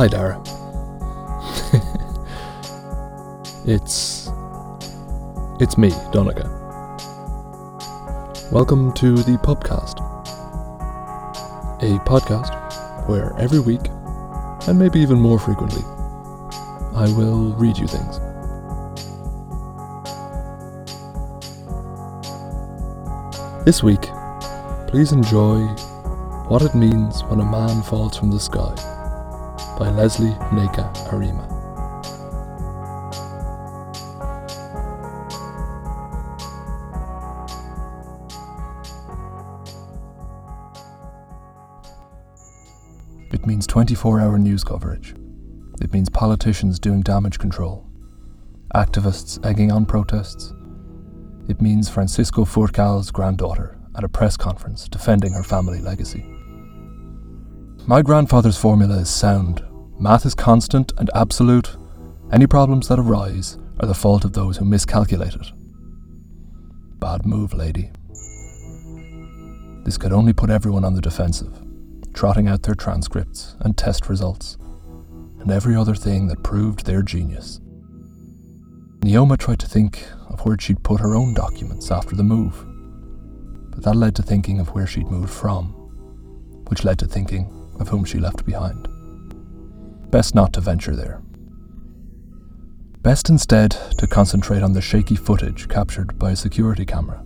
Hi, Dara. it's. It's me, Donegal. Welcome to the Pubcast. A podcast where every week, and maybe even more frequently, I will read you things. This week, please enjoy What It Means When a Man Falls from the Sky by Lesley Arimah. It means 24 hour news coverage. It means politicians doing damage control, activists egging on protests. It means Francisco Furcal's granddaughter at a press conference defending her family legacy. My grandfather's formula is sound. Math is constant and absolute. Any problems that arise are the fault of those who miscalculate it. Bad move, lady. This could only put everyone on the defensive, trotting out their transcripts and test results, and every other thing that proved their genius. Nneoma tried to think of where she'd put her own documents after the move, but that led to thinking of where she'd moved from, which led to thinking of whom she left behind. Best not to venture there. Best instead to concentrate on the shaky footage captured by a security camera.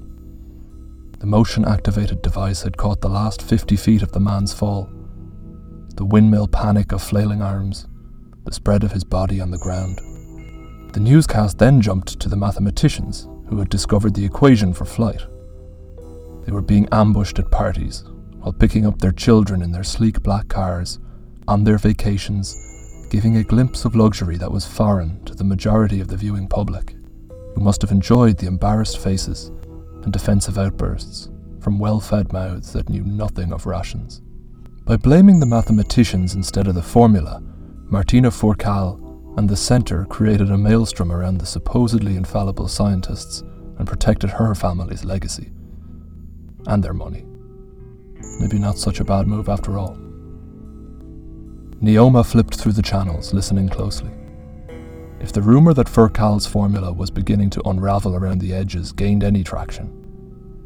The motion activated device had caught the last 50 feet of the man's fall, the windmill panic of flailing arms, the spread of his body on the ground. The newscast then jumped to the mathematicians who had discovered the equation for flight. They were being ambushed at parties while picking up their children in their sleek black cars on their vacations, giving a glimpse of luxury that was foreign to the majority of the viewing public, who must have enjoyed the embarrassed faces and defensive outbursts from well fed mouths that knew nothing of rations. By blaming the mathematicians instead of the formula, Martina Furcal and the Centre created a maelstrom around the supposedly infallible scientists and protected her family's legacy. And their money. Maybe not such a bad move after all. Nneoma flipped through the channels, listening closely. If the rumour that Furcal's formula was beginning to unravel around the edges gained any traction,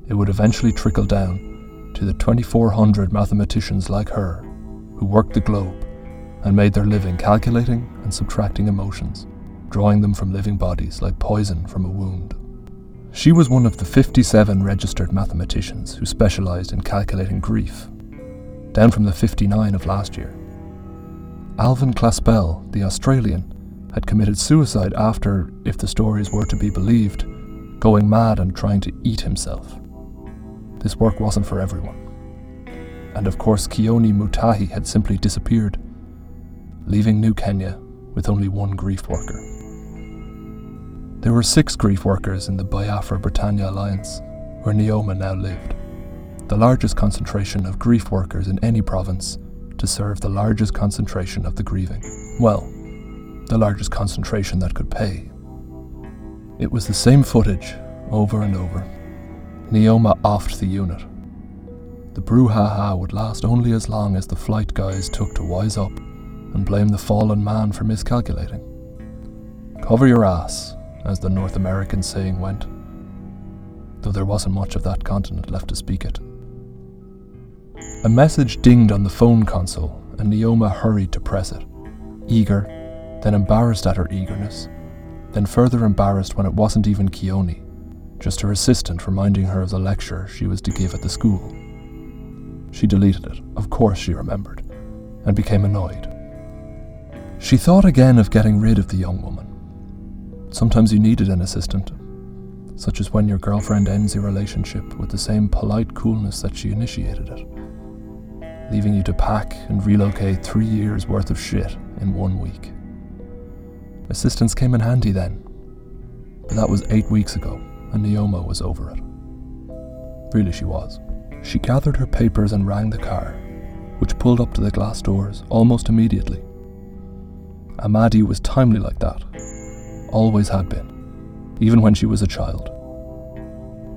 it would eventually trickle down to the 2,400 mathematicians like her who worked the globe and made their living calculating and subtracting emotions, drawing them from living bodies like poison from a wound. She was one of the 57 registered mathematicians who specialised in calculating grief, down from the 59 of last year. Alvin Claspel, the Australian, had committed suicide after, if the stories were to be believed, going mad and trying to eat himself. This work wasn't for everyone. And of course, Kioni Mutahi had simply disappeared, leaving New Kenya with only one grief worker. There were six grief workers in the Biafra Britannia Alliance, where Neoma now lived, the largest concentration of grief workers in any province to serve the largest concentration of the grieving. Well, the largest concentration that could pay. It was the same footage, over and over. Nneoma offed the unit. The brouhaha would last only as long as the flight guys took to wise up and blame the fallen man for miscalculating. Cover your ass, as the North American saying went, though there wasn't much of that continent left to speak it. A message dinged on the phone console, and Nneoma hurried to press it, eager, then embarrassed at her eagerness, then further embarrassed when it wasn't even Kioni, just her assistant reminding her of the lecture she was to give at the school. She deleted it, of course she remembered, and became annoyed. She thought again of getting rid of the young woman. Sometimes you needed an assistant, such as when your girlfriend ends your relationship with the same polite coolness that she initiated it, leaving you to pack and relocate three years' worth of shit in one week. Assistance came in handy then, but that was eight weeks ago, and Nneoma was over it. Really, she was. She gathered her papers and rang the car, which pulled up to the glass doors almost immediately. Amadi was timely like that, always had been, even when she was a child.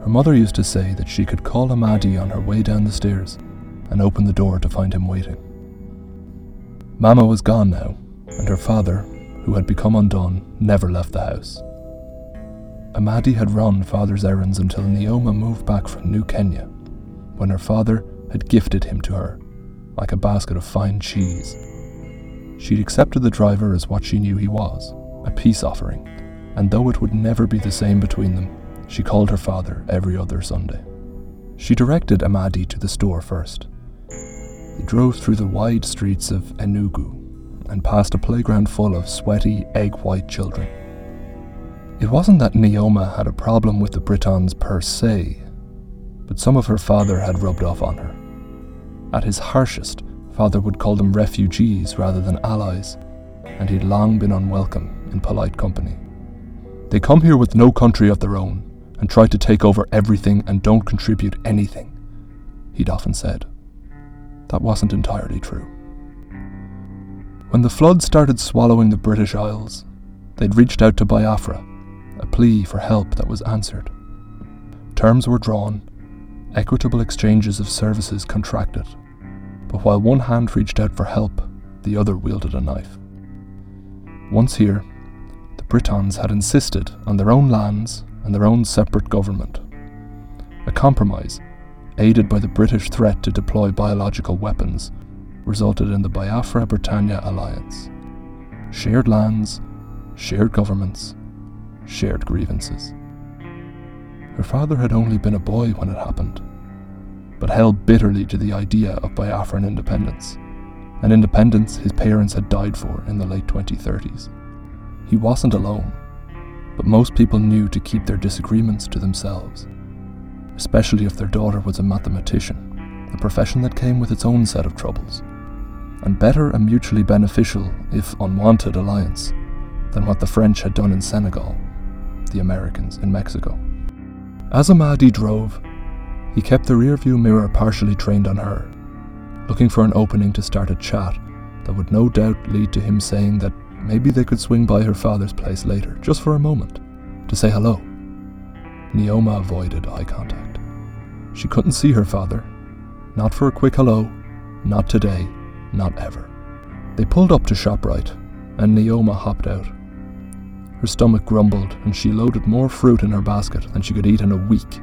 Her mother used to say that she could call Amadi on her way down the stairs and opened the door to find him waiting. Mama was gone now, and her father, who had become undone, never left the house. Amadi had run father's errands until Nneoma moved back from New Kenya, when her father had gifted him to her, like a basket of fine cheese. She'd accepted the driver as what she knew he was a peace offering, and though it would never be the same between them, she called her father every other Sunday. She directed Amadi to the store first. They drove through the wide streets of Enugu and past a playground full of sweaty, egg white children. It wasn't that Nneoma had a problem with the Britons per se, but some of her father had rubbed off on her. At his harshest, father would call them refugees rather than allies, and he'd long been unwelcome in polite company. They come here with no country of their own and try to take over everything and don't contribute anything, he'd often said. That wasn't entirely true. When the flood started swallowing the British Isles, they'd reached out to Biafra, a plea for help that was answered. Terms were drawn, equitable exchanges of services contracted, but while one hand reached out for help, the other wielded a knife. Once here, the Britons had insisted on their own lands and their own separate government. A compromise, aided by the British threat to deploy biological weapons, resulted in the Biafra Britannia alliance. Shared lands, shared governments, shared grievances. Her father had only been a boy when it happened, but held bitterly to the idea of Biafran independence an independence his parents had died for in the late 2030s. He wasn't alone, but most people knew to keep their disagreements to themselves, especially if their daughter was a mathematician, a profession that came with its own set of troubles, and better a mutually beneficial, if unwanted, alliance than what the French had done in Senegal, the Americans in Mexico. As Amadi drove, he kept the rearview mirror partially trained on her looking for an opening to start a chat that would no doubt lead to him saying that maybe they could swing by her father's place later, just for a moment, to say hello. Nneoma avoided eye contact. She couldn't see her father. Not for a quick hello, not today, not ever. They pulled up to ShopRite, and Nneoma hopped out. Her stomach grumbled, and she loaded more fruit in her basket than she could eat in a week,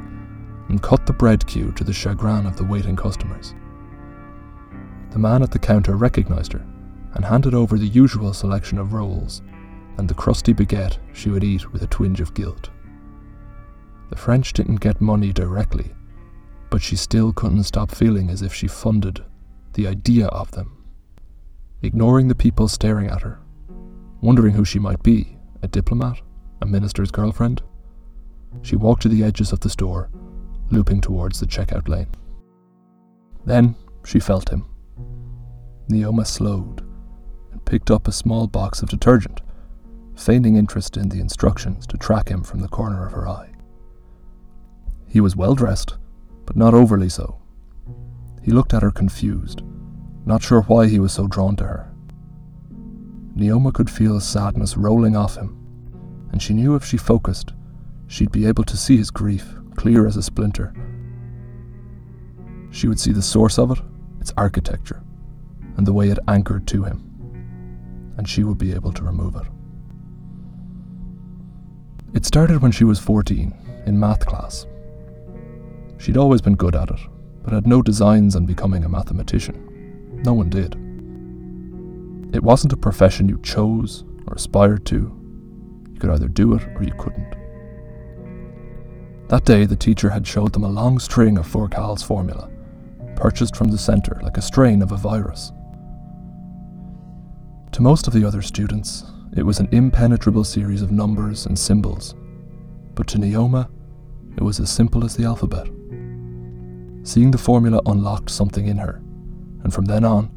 and cut the bread queue to the chagrin of the waiting customers. The man at the counter recognised her and handed over the usual selection of rolls and the crusty baguette she would eat with a twinge of guilt. The French didn't get money directly, but she still couldn't stop feeling as if she funded the idea of them. Ignoring the people staring at her, wondering who she might be a diplomat, a minister's girlfriend, she walked to the edges of the store, looping towards the checkout lane. Then she felt him Nneoma slowed and picked up a small box of detergent, feigning interest in the instructions to track him from the corner of her eye. He was well dressed, but not overly so. He looked at her confused, not sure why he was so drawn to her. Nneoma could feel sadness rolling off him, and she knew if she focused, she'd be able to see his grief clear as a splinter. She would see the source of it, its architecture, and the way it anchored to him, and she would be able to remove it. It started when she was 14, in math class. She'd always been good at it, but had no designs on becoming a mathematician. No one did. It wasn't a profession you chose or aspired to. You could either do it or you couldn't. That day, the teacher had showed them a long string of Furcal's formula, purchased from the centre like a strain of a virus. To most of the other students, it was an impenetrable series of numbers and symbols, but to Nneoma, it was as simple as the alphabet. Seeing the formula unlocked something in her, and from then on,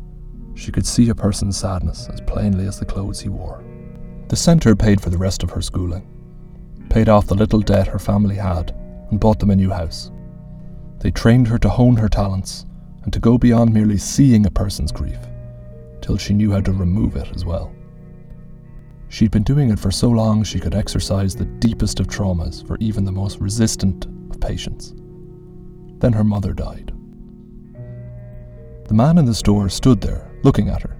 she could see a person's sadness as plainly as the clothes he wore. The centre paid for the rest of her schooling, paid off the little debt her family had, and bought them a new house. They trained her to hone her talents and to go beyond merely seeing a person's grief till she knew how to remove it as well. She'd been doing it for so long she could exercise the deepest of traumas for even the most resistant of patients. Then her mother died. The man in the store stood there, looking at her,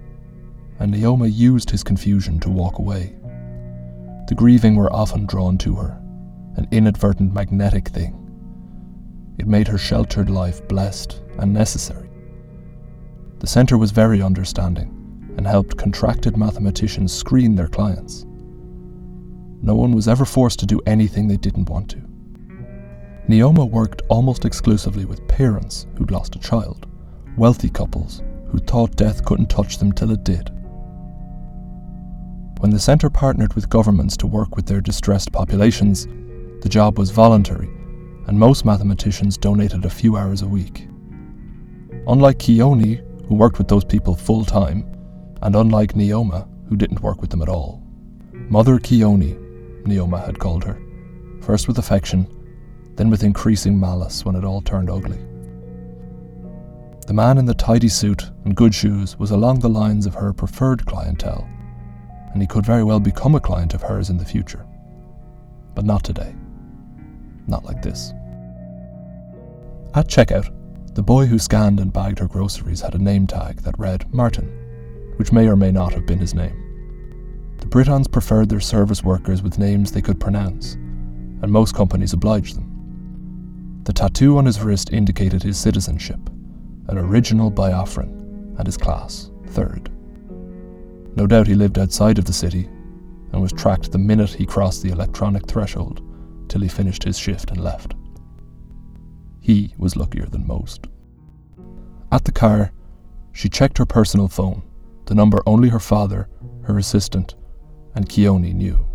and Nneoma used his confusion to walk away. The grieving were often drawn to her, an inadvertent magnetic thing. It made her sheltered life blessed and necessary. The centre was very understanding and helped contracted mathematicians screen their clients. No one was ever forced to do anything they didn't want to. Nneoma worked almost exclusively with parents who'd lost a child, wealthy couples who thought death couldn't touch them till it did. When the centre partnered with governments to work with their distressed populations, the job was voluntary, and most mathematicians donated a few hours a week. Unlike Kioni, who worked with those people full time, and unlike Nneoma, who didn't work with them at all. Mother Kioni, Nneoma had called her, first with affection, then with increasing malice when it all turned ugly. The man in the tidy suit and good shoes was along the lines of her preferred clientele, and he could very well become a client of hers in the future. But not today. Not like this. At checkout, the boy who scanned and bagged her groceries had a name tag that read Martin, which may or may not have been his name. The Britons preferred their service workers with names they could pronounce, and most companies obliged them. The tattoo on his wrist indicated his citizenship, an original Biafran, and his class, third. No doubt he lived outside of the city and was tracked the minute he crossed the electronic threshold till he finished his shift and left. He was luckier than most. At the car, she checked her personal phone, the number only her father, her assistant, and Kioni knew.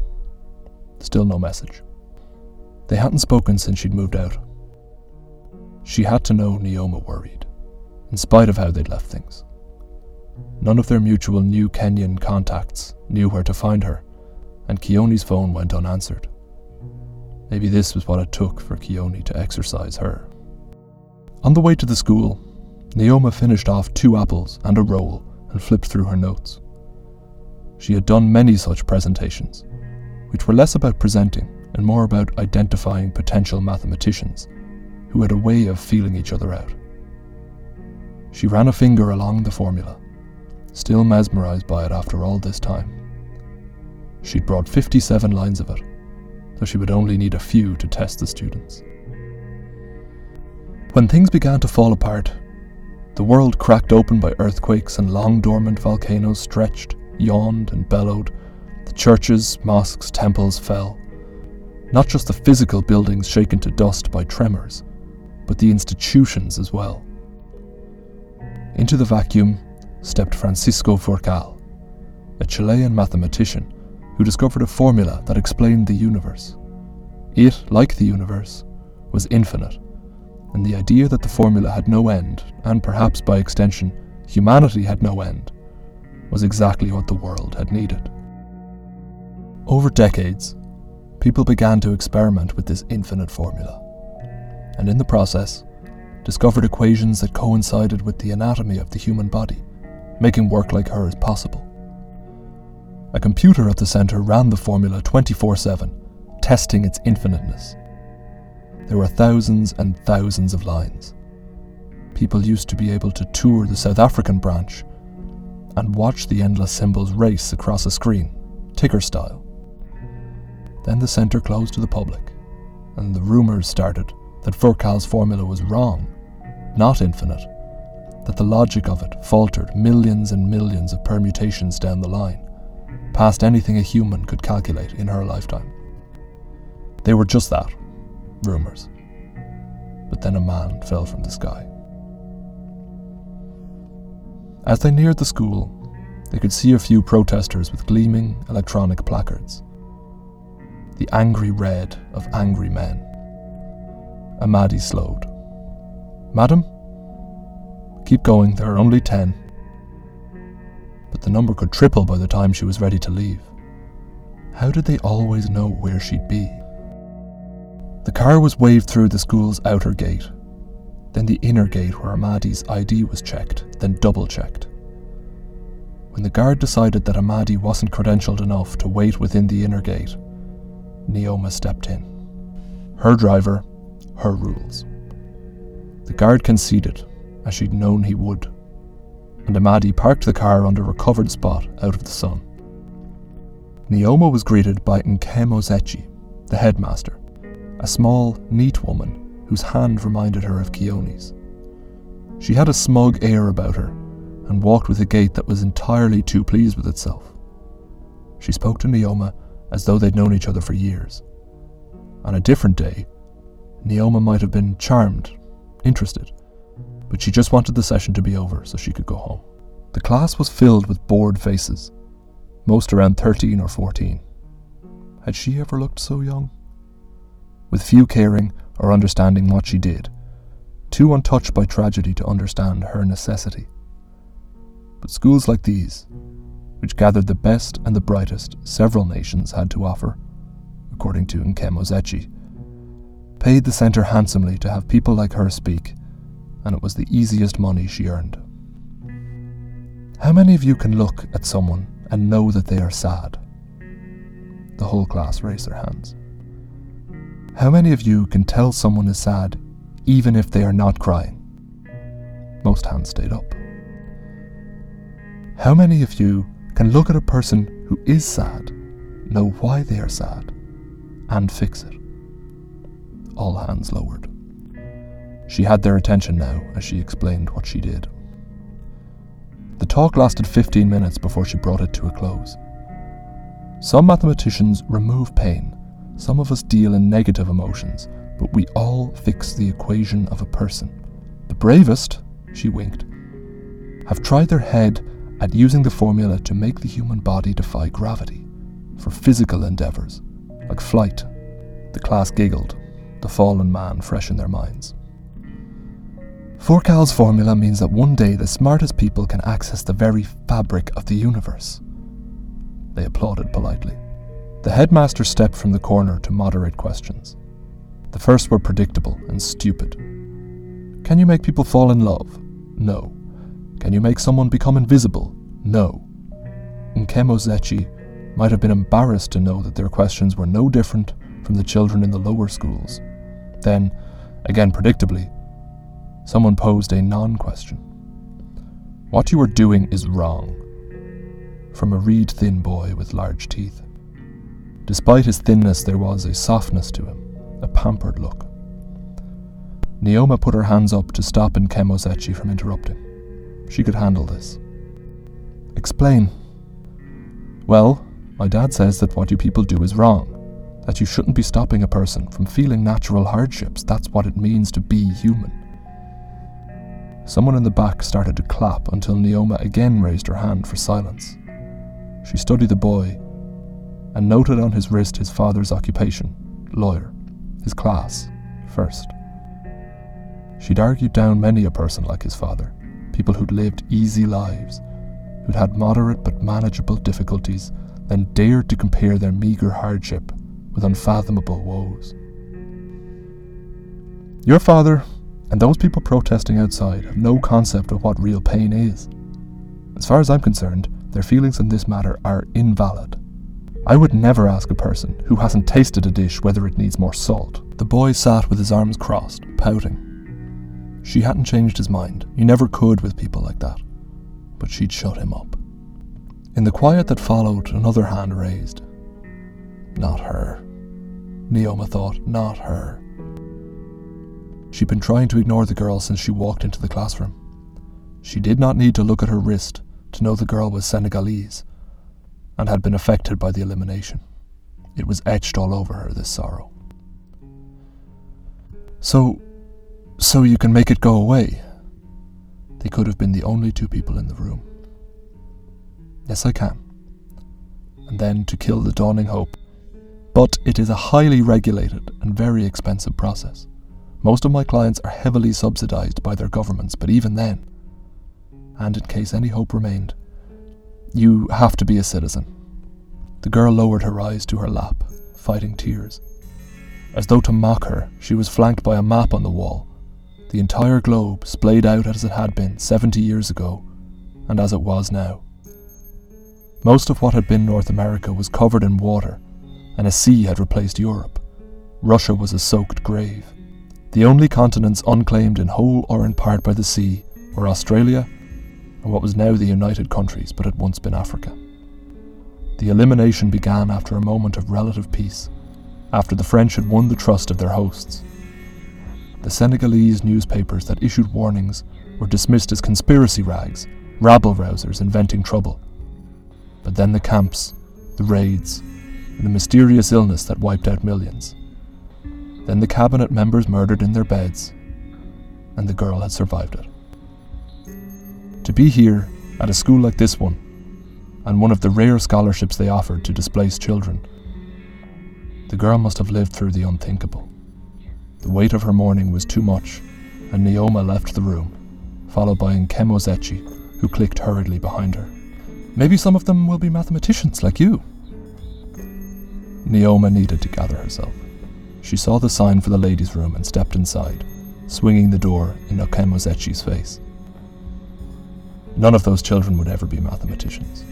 Still no message. They hadn't spoken since she'd moved out. She had to know Nneoma worried, in spite of how they'd left things. None of their mutual new Kenyan contacts knew where to find her, and Kioni's phone went unanswered. Maybe this was what it took for Kioni to exercise her. On the way to the school, Nneoma finished off two apples and a roll and flipped through her notes. She had done many such presentations, which were less about presenting and more about identifying potential mathematicians who had a way of feeling each other out. She ran a finger along the formula, still mesmerized by it after all this time. She'd brought 57 lines of it, though she would only need a few to test the students. When things began to fall apart, the world cracked open by earthquakes and long dormant volcanoes stretched, yawned, and bellowed, the churches, mosques, temples fell. Not just the physical buildings shaken to dust by tremors, but the institutions as well. Into the vacuum stepped Francisco Furcal, a Chilean mathematician who discovered a formula that explained the universe. It, like the universe, was infinite, and the idea that the formula had no end, and perhaps by extension, humanity had no end, was exactly what the world had needed. Over decades, people began to experiment with this infinite formula and in the process, discovered equations that coincided with the anatomy of the human body, making work like hers possible. A computer at the centre ran the formula 24 7, testing its infiniteness. There were thousands and thousands of lines. People used to be able to tour the South African branch and watch the endless symbols race across a screen, ticker style. Then the centre closed to the public, and the rumours started that Furcal's formula was wrong, not infinite, that the logic of it faltered millions and millions of permutations down the line, past anything a human could calculate in her lifetime. They were just that rumours. But then a man fell from the sky. As they neared the school, they could see a few protesters with gleaming electronic placards. The angry red of angry men. Amadi slowed. Madam? Keep going, there are only ten. But the number could triple by the time she was ready to leave. How did they always know where she'd be? The car was waved through the school's outer gate, then the inner gate where Amadi's ID was checked, then double checked. When the guard decided that Amadi wasn't credentialed enough to wait within the inner gate, Nneoma stepped in. Her driver, her rules. The guard conceded, as she'd known he would. and Amadi parked the car under a covered spot out of the sun. Nneoma was greeted by Nkemo Zechi, the headmaster, a small, neat woman whose hand reminded her of Kioni's. She had a smug air about her and walked with a gait that was entirely too pleased with itself. She spoke to Nneoma as though they'd known each other for years. On a different day, Nneoma might have been charmed, interested, but she just wanted the session to be over so she could go home. The class was filled with bored faces, most around 13 or 14. Had she ever looked so young? With few caring or understanding what she did, too untouched by tragedy to understand her necessity. But schools like these, which gathered the best and the brightest several nations had to offer, according to Nkemo Zechi, paid the centre handsomely to have people like her speak, and it was the easiest money she earned. How many of you can look at someone and know that they are sad? The whole class raised their hands. How many of you can tell someone is sad even if they are not crying? Most hands stayed up. How many of you can look at a person who is sad, know why they are sad, and fix it? All hands lowered. She had their attention now as she explained what she did. The talk lasted 15 minutes before she brought it to a close. Some mathematicians remove pain, some of us deal in negative emotions, but we all fix the equation of a person. The bravest, she winked, have tried their head at using the formula to make the human body defy gravity for physical endeavours, like flight. The class giggled, the fallen man fresh in their minds. Furcal's formula means that one day the smartest people can access the very fabric of the universe. They applauded politely. The headmaster stepped from the corner to moderate questions. The first were predictable and stupid. Can you make people fall in love? No. Can you make someone become invisible? No. Nkemo Zechi might have been embarrassed to know that their questions were no different from the children in the lower schools. Then, again predictably, someone posed a non question. What you are doing is wrong. From a reed thin boy with large teeth. Despite his thinness, there was a softness to him, a pampered look. Nneoma put her hands up to stop Nkemo from interrupting. She could handle this. Explain. Well, my dad says that what you people do is wrong. That you shouldn't be stopping a person from feeling natural hardships. That's what it means to be human. Someone in the back started to clap until Nneoma again raised her hand for silence. She studied the boy and noted on his wrist his father's occupation, lawyer, his class, first. She'd argued down many a person like his father, people who'd lived easy lives, who'd had moderate but manageable difficulties, then dared to compare their meagre hardship with unfathomable woes. Your father and those people protesting outside have no concept of what real pain is. As far as I'm concerned, their feelings in this matter are invalid. I would never ask a person who hasn't tasted a dish whether it needs more salt. The boy sat with his arms crossed, pouting. She hadn't changed his mind. You never could with people like that. But she'd shut him up. In the quiet that followed, another hand raised. Not her. Nneoma thought, not her. She'd been trying to ignore the girl since she walked into the classroom. She did not need to look at her wrist to know the girl was Senegalese and had been affected by the elimination. It was etched all over her, this sorrow. So, so you can make it go away. They could have been the only two people in the room. Yes, I can. And then to kill the dawning hope. But it is a highly regulated and very expensive process. Most of my clients are heavily subsidized by their governments, but even then, and in case any hope remained, you have to be a citizen. The girl lowered her eyes to her lap, fighting tears. As though to mock her, she was flanked by a map on the wall the entire globe splayed out as it had been 70 years ago, and as it was now. Most of what had been North America was covered in water, and a sea had replaced Europe. Russia was a soaked grave. The only continents unclaimed in whole or in part by the sea were Australia, and what was now the United Countries but had once been Africa. The elimination began after a moment of relative peace, after the French had won the trust of their hosts. The Senegalese newspapers that issued warnings were dismissed as conspiracy rags, rabble rousers inventing trouble. But then the camps, the raids, the mysterious illness that wiped out millions. Then the cabinet members murdered in their beds, and the girl had survived it. To be here, at a school like this one, and one of the rare scholarships they offered to displaced children, the girl must have lived through the unthinkable. The weight of her mourning was too much, and Nneoma left the room, followed by Nkemo Zetchi, who clicked hurriedly behind her. Maybe some of them will be mathematicians like you. Nneoma needed to gather herself. She saw the sign for the ladies' room and stepped inside, swinging the door in Nkemo Zetchi's face. None of those children would ever be mathematicians.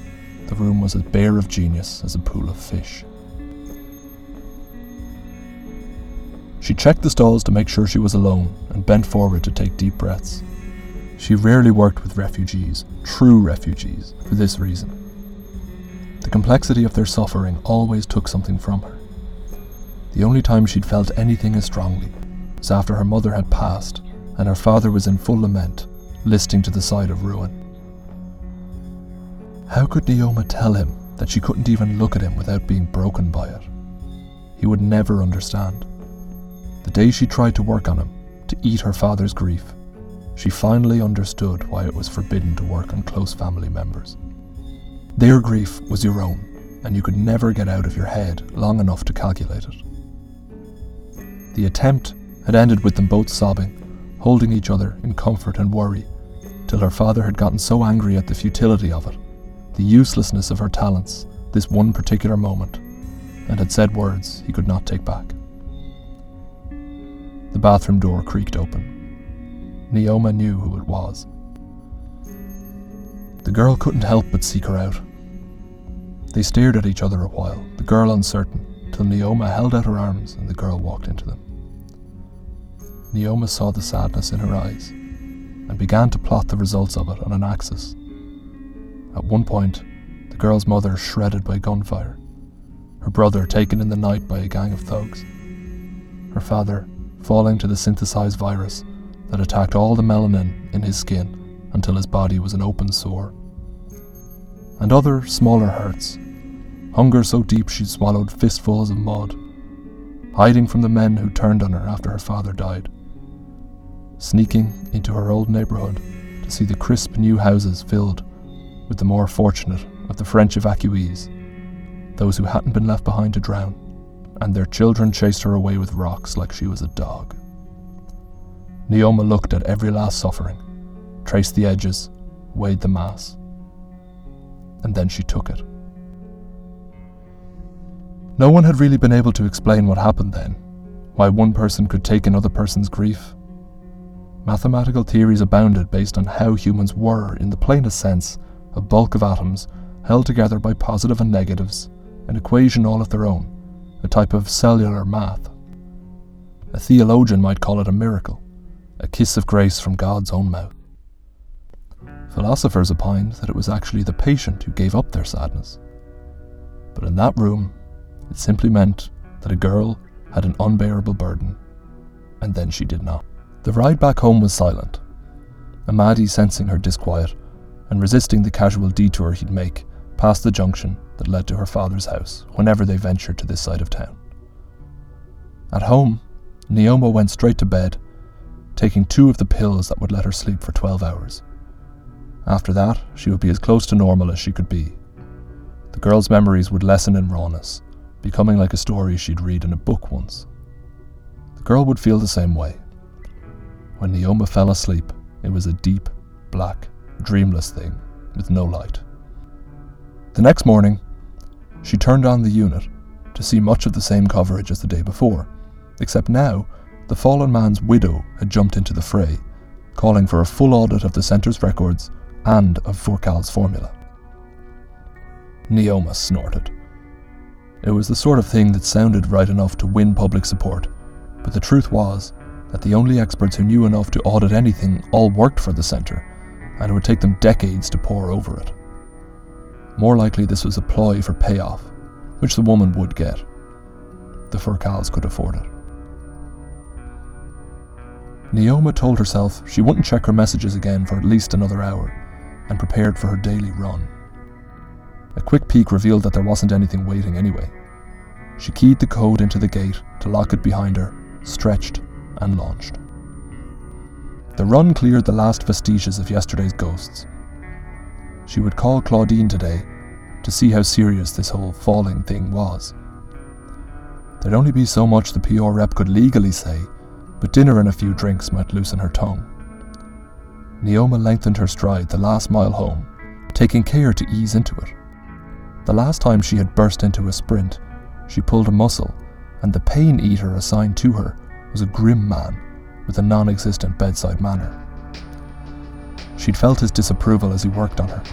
The room was as bare of genius as a pool of fish. She checked the stalls to make sure she was alone and bent forward to take deep breaths. She rarely worked with refugees, true refugees, for this reason. The complexity of their suffering always took something from her. The only time she'd felt anything as strongly was after her mother had passed and her father was in full lament, listing to the side of ruin. How could Nneoma tell him that she couldn't even look at him without being broken by it? He would never understand. The day she tried to work on him, to eat her father's grief, she finally understood why it was forbidden to work on close family members. Their grief was your own, and you could never get out of your head long enough to calculate it. The attempt had ended with them both sobbing, holding each other in comfort and worry, till her father had gotten so angry at the futility of it, the uselessness of her talents, this one particular moment, and had said words he could not take back. The bathroom door creaked open. Nneoma knew who it was. The girl couldn't help but seek her out. They stared at each other a while, the girl uncertain, till Nneoma held out her arms and the girl walked into them. Nneoma saw the sadness in her eyes and began to plot the results of it on an axis. At one point, the girl's mother shredded by gunfire, her brother taken in the night by a gang of thugs, her father falling to the synthesized virus that attacked all the melanin in his skin until his body was an open sore. And other smaller hurts, hunger so deep she'd swallowed fistfuls of mud, hiding from the men who turned on her after her father died, sneaking into her old neighbourhood to see the crisp new houses filled with the more fortunate of the French evacuees, those who hadn't been left behind to drown and their children chased her away with rocks like she was a dog. Nneoma looked at every last suffering, traced the edges, weighed the mass, and then she took it. No one had really been able to explain what happened then, why one person could take another person's grief. Mathematical theories abounded based on how humans were, in the plainest sense, a bulk of atoms held together by positive and negatives, an equation all of their own a type of cellular math. A theologian might call it a miracle, a kiss of grace from God's own mouth. Philosophers opined that it was actually the patient who gave up their sadness. But in that room, it simply meant that a girl had an unbearable burden, and then she did not. The ride back home was silent, Amadi sensing her disquiet and resisting the casual detour he'd make past the junction that led to her father's house whenever they ventured to this side of town. At home, Nneoma went straight to bed, taking two of the pills that would let her sleep for 12 hours. After that, she would be as close to normal as she could be. The girl's memories would lessen in rawness, becoming like a story she'd read in a book once. The girl would feel the same way. When Nneoma fell asleep, it was a deep, black, dreamless thing with no light. The next morning, she turned on the unit to see much of the same coverage as the day before, except now the fallen man's widow had jumped into the fray, calling for a full audit of the centre's records and of Furcal's formula. Nneoma snorted. It was the sort of thing that sounded right enough to win public support, but the truth was that the only experts who knew enough to audit anything all worked for the centre, and it would take them decades to pore over it. More likely, this was a ploy for payoff, which the woman would get. The Furcals could afford it. Nneoma told herself she wouldn't check her messages again for at least another hour and prepared for her daily run. A quick peek revealed that there wasn't anything waiting anyway. She keyed the code into the gate to lock it behind her, stretched, and launched. The run cleared the last vestiges of yesterday's ghosts. She would call Claudine today to see how serious this whole falling thing was. There'd only be so much the PR rep could legally say, but dinner and a few drinks might loosen her tongue. Nneoma lengthened her stride the last mile home, taking care to ease into it. The last time she had burst into a sprint, she pulled a muscle, and the pain eater assigned to her was a grim man with a non existent bedside manner. She'd felt his disapproval as he worked on her.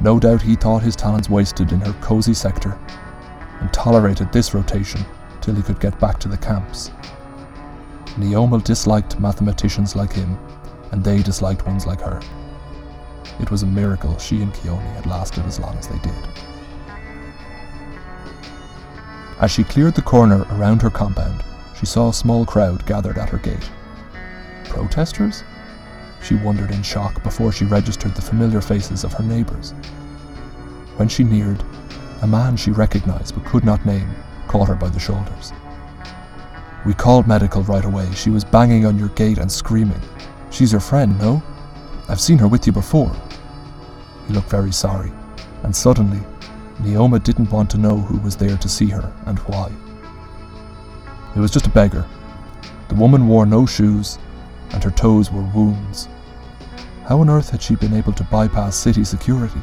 No doubt he thought his talents wasted in her cosy sector and tolerated this rotation till he could get back to the camps. Nneoma disliked mathematicians like him, and they disliked ones like her. It was a miracle she and Kioni had lasted as long as they did. As she cleared the corner around her compound, she saw a small crowd gathered at her gate. Protesters? She wondered in shock before she registered the familiar faces of her neighbours. When she neared, a man she recognised but could not name caught her by the shoulders. We called medical right away. She was banging on your gate and screaming. She's your friend, no? I've seen her with you before. He looked very sorry, and suddenly, Nneoma didn't want to know who was there to see her and why. It was just a beggar. The woman wore no shoes, and her toes were wounds. How on earth had she been able to bypass city security?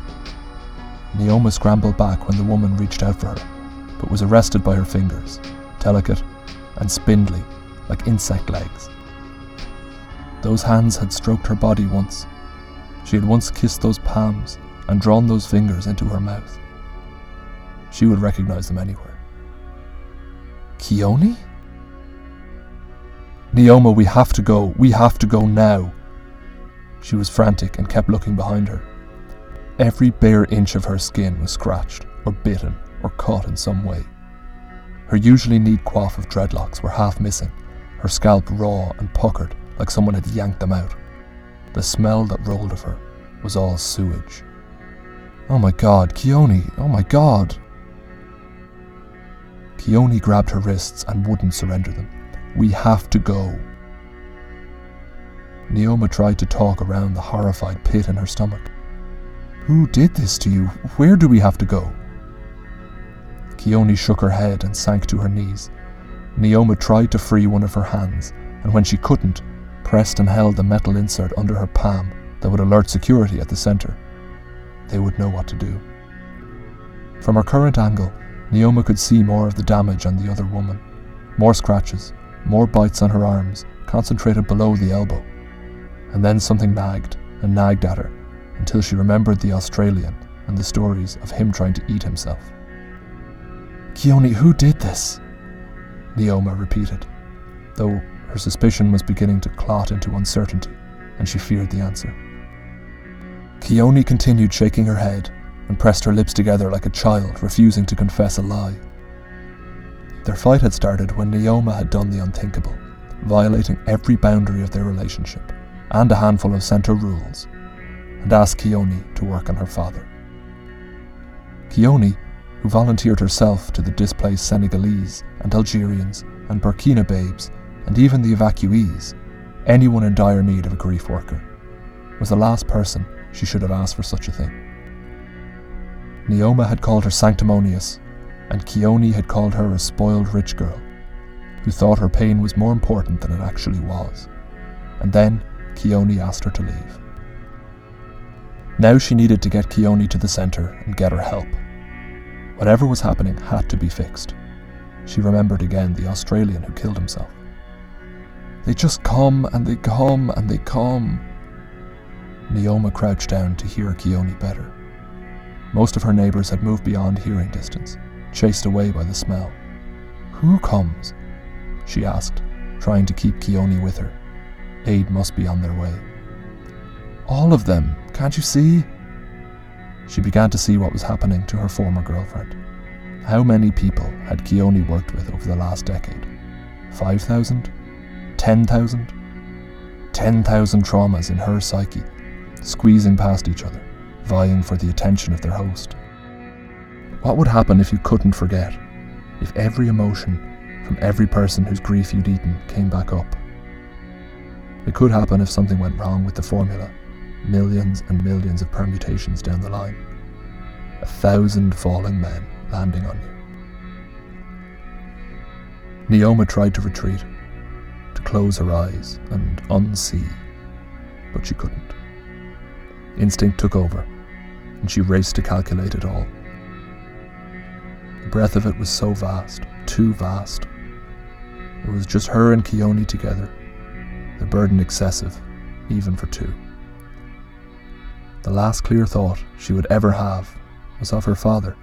Nneoma scrambled back when the woman reached out for her, but was arrested by her fingers, delicate and spindly, like insect legs. Those hands had stroked her body once. She had once kissed those palms and drawn those fingers into her mouth. She would recognize them anywhere. Kioni? Nneoma, we have to go. We have to go now. She was frantic and kept looking behind her. Every bare inch of her skin was scratched, or bitten, or caught in some way. Her usually neat coif of dreadlocks were half missing, her scalp raw and puckered like someone had yanked them out. The smell that rolled of her was all sewage. Oh my god, Kioni, oh my god. Kioni grabbed her wrists and wouldn't surrender them. We have to go. Nneoma tried to talk around the horrified pit in her stomach. Who did this to you? Where do we have to go? Kioni shook her head and sank to her knees. Nneoma tried to free one of her hands, and when she couldn't, pressed and held the metal insert under her palm that would alert security at the centre. They would know what to do. From her current angle, Nneoma could see more of the damage on the other woman. More scratches, more bites on her arms, concentrated below the elbow. And then something nagged and nagged at her until she remembered the Australian and the stories of him trying to eat himself. Kioni, who did this? Nneoma repeated, though her suspicion was beginning to clot into uncertainty, and she feared the answer. Kioni continued shaking her head and pressed her lips together like a child refusing to confess a lie. Their fight had started when Nneoma had done the unthinkable, violating every boundary of their relationship and a handful of center rules, and asked Kioni to work on her father. Kioni who volunteered herself to the displaced Senegalese and Algerians and Burkinabes and even the evacuees, anyone in dire need of a grief worker, was the last person she should have asked for such a thing. Nneoma had called her sanctimonious, and Kioni had called her a spoiled rich girl, who thought her pain was more important than it actually was. And then Kioni asked her to leave. Now she needed to get Kioni to the centre and get her help. Whatever was happening had to be fixed. She remembered again the Australian who killed himself. They just come and they come and they come. Nneoma crouched down to hear Kioni better. Most of her neighbours had moved beyond hearing distance, chased away by the smell. Who comes? She asked, trying to keep Kioni with her. Aid must be on their way. All of them, can't you see? She began to see what was happening to her former girlfriend. How many people had Kioni worked with over the last decade? 5,000? 10,000? 10,000 traumas in her psyche, squeezing past each other, vying for the attention of their host. What would happen if you couldn't forget? If every emotion from every person whose grief you'd eaten came back up? It could happen if something went wrong with the formula, millions and millions of permutations down the line. A thousand falling men landing on you. Nneoma tried to retreat, close her eyes and unsee, but she couldn't. Instinct took over, and she raced to calculate it all. The breadth of it was so vast, too vast. It was just her and Kioni together, the burden excessive, even for two. The last clear thought she would ever have was of her father.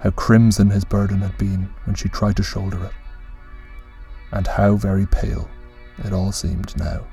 How crimson his burden had been when she tried to shoulder it, and how very pale it all seemed now.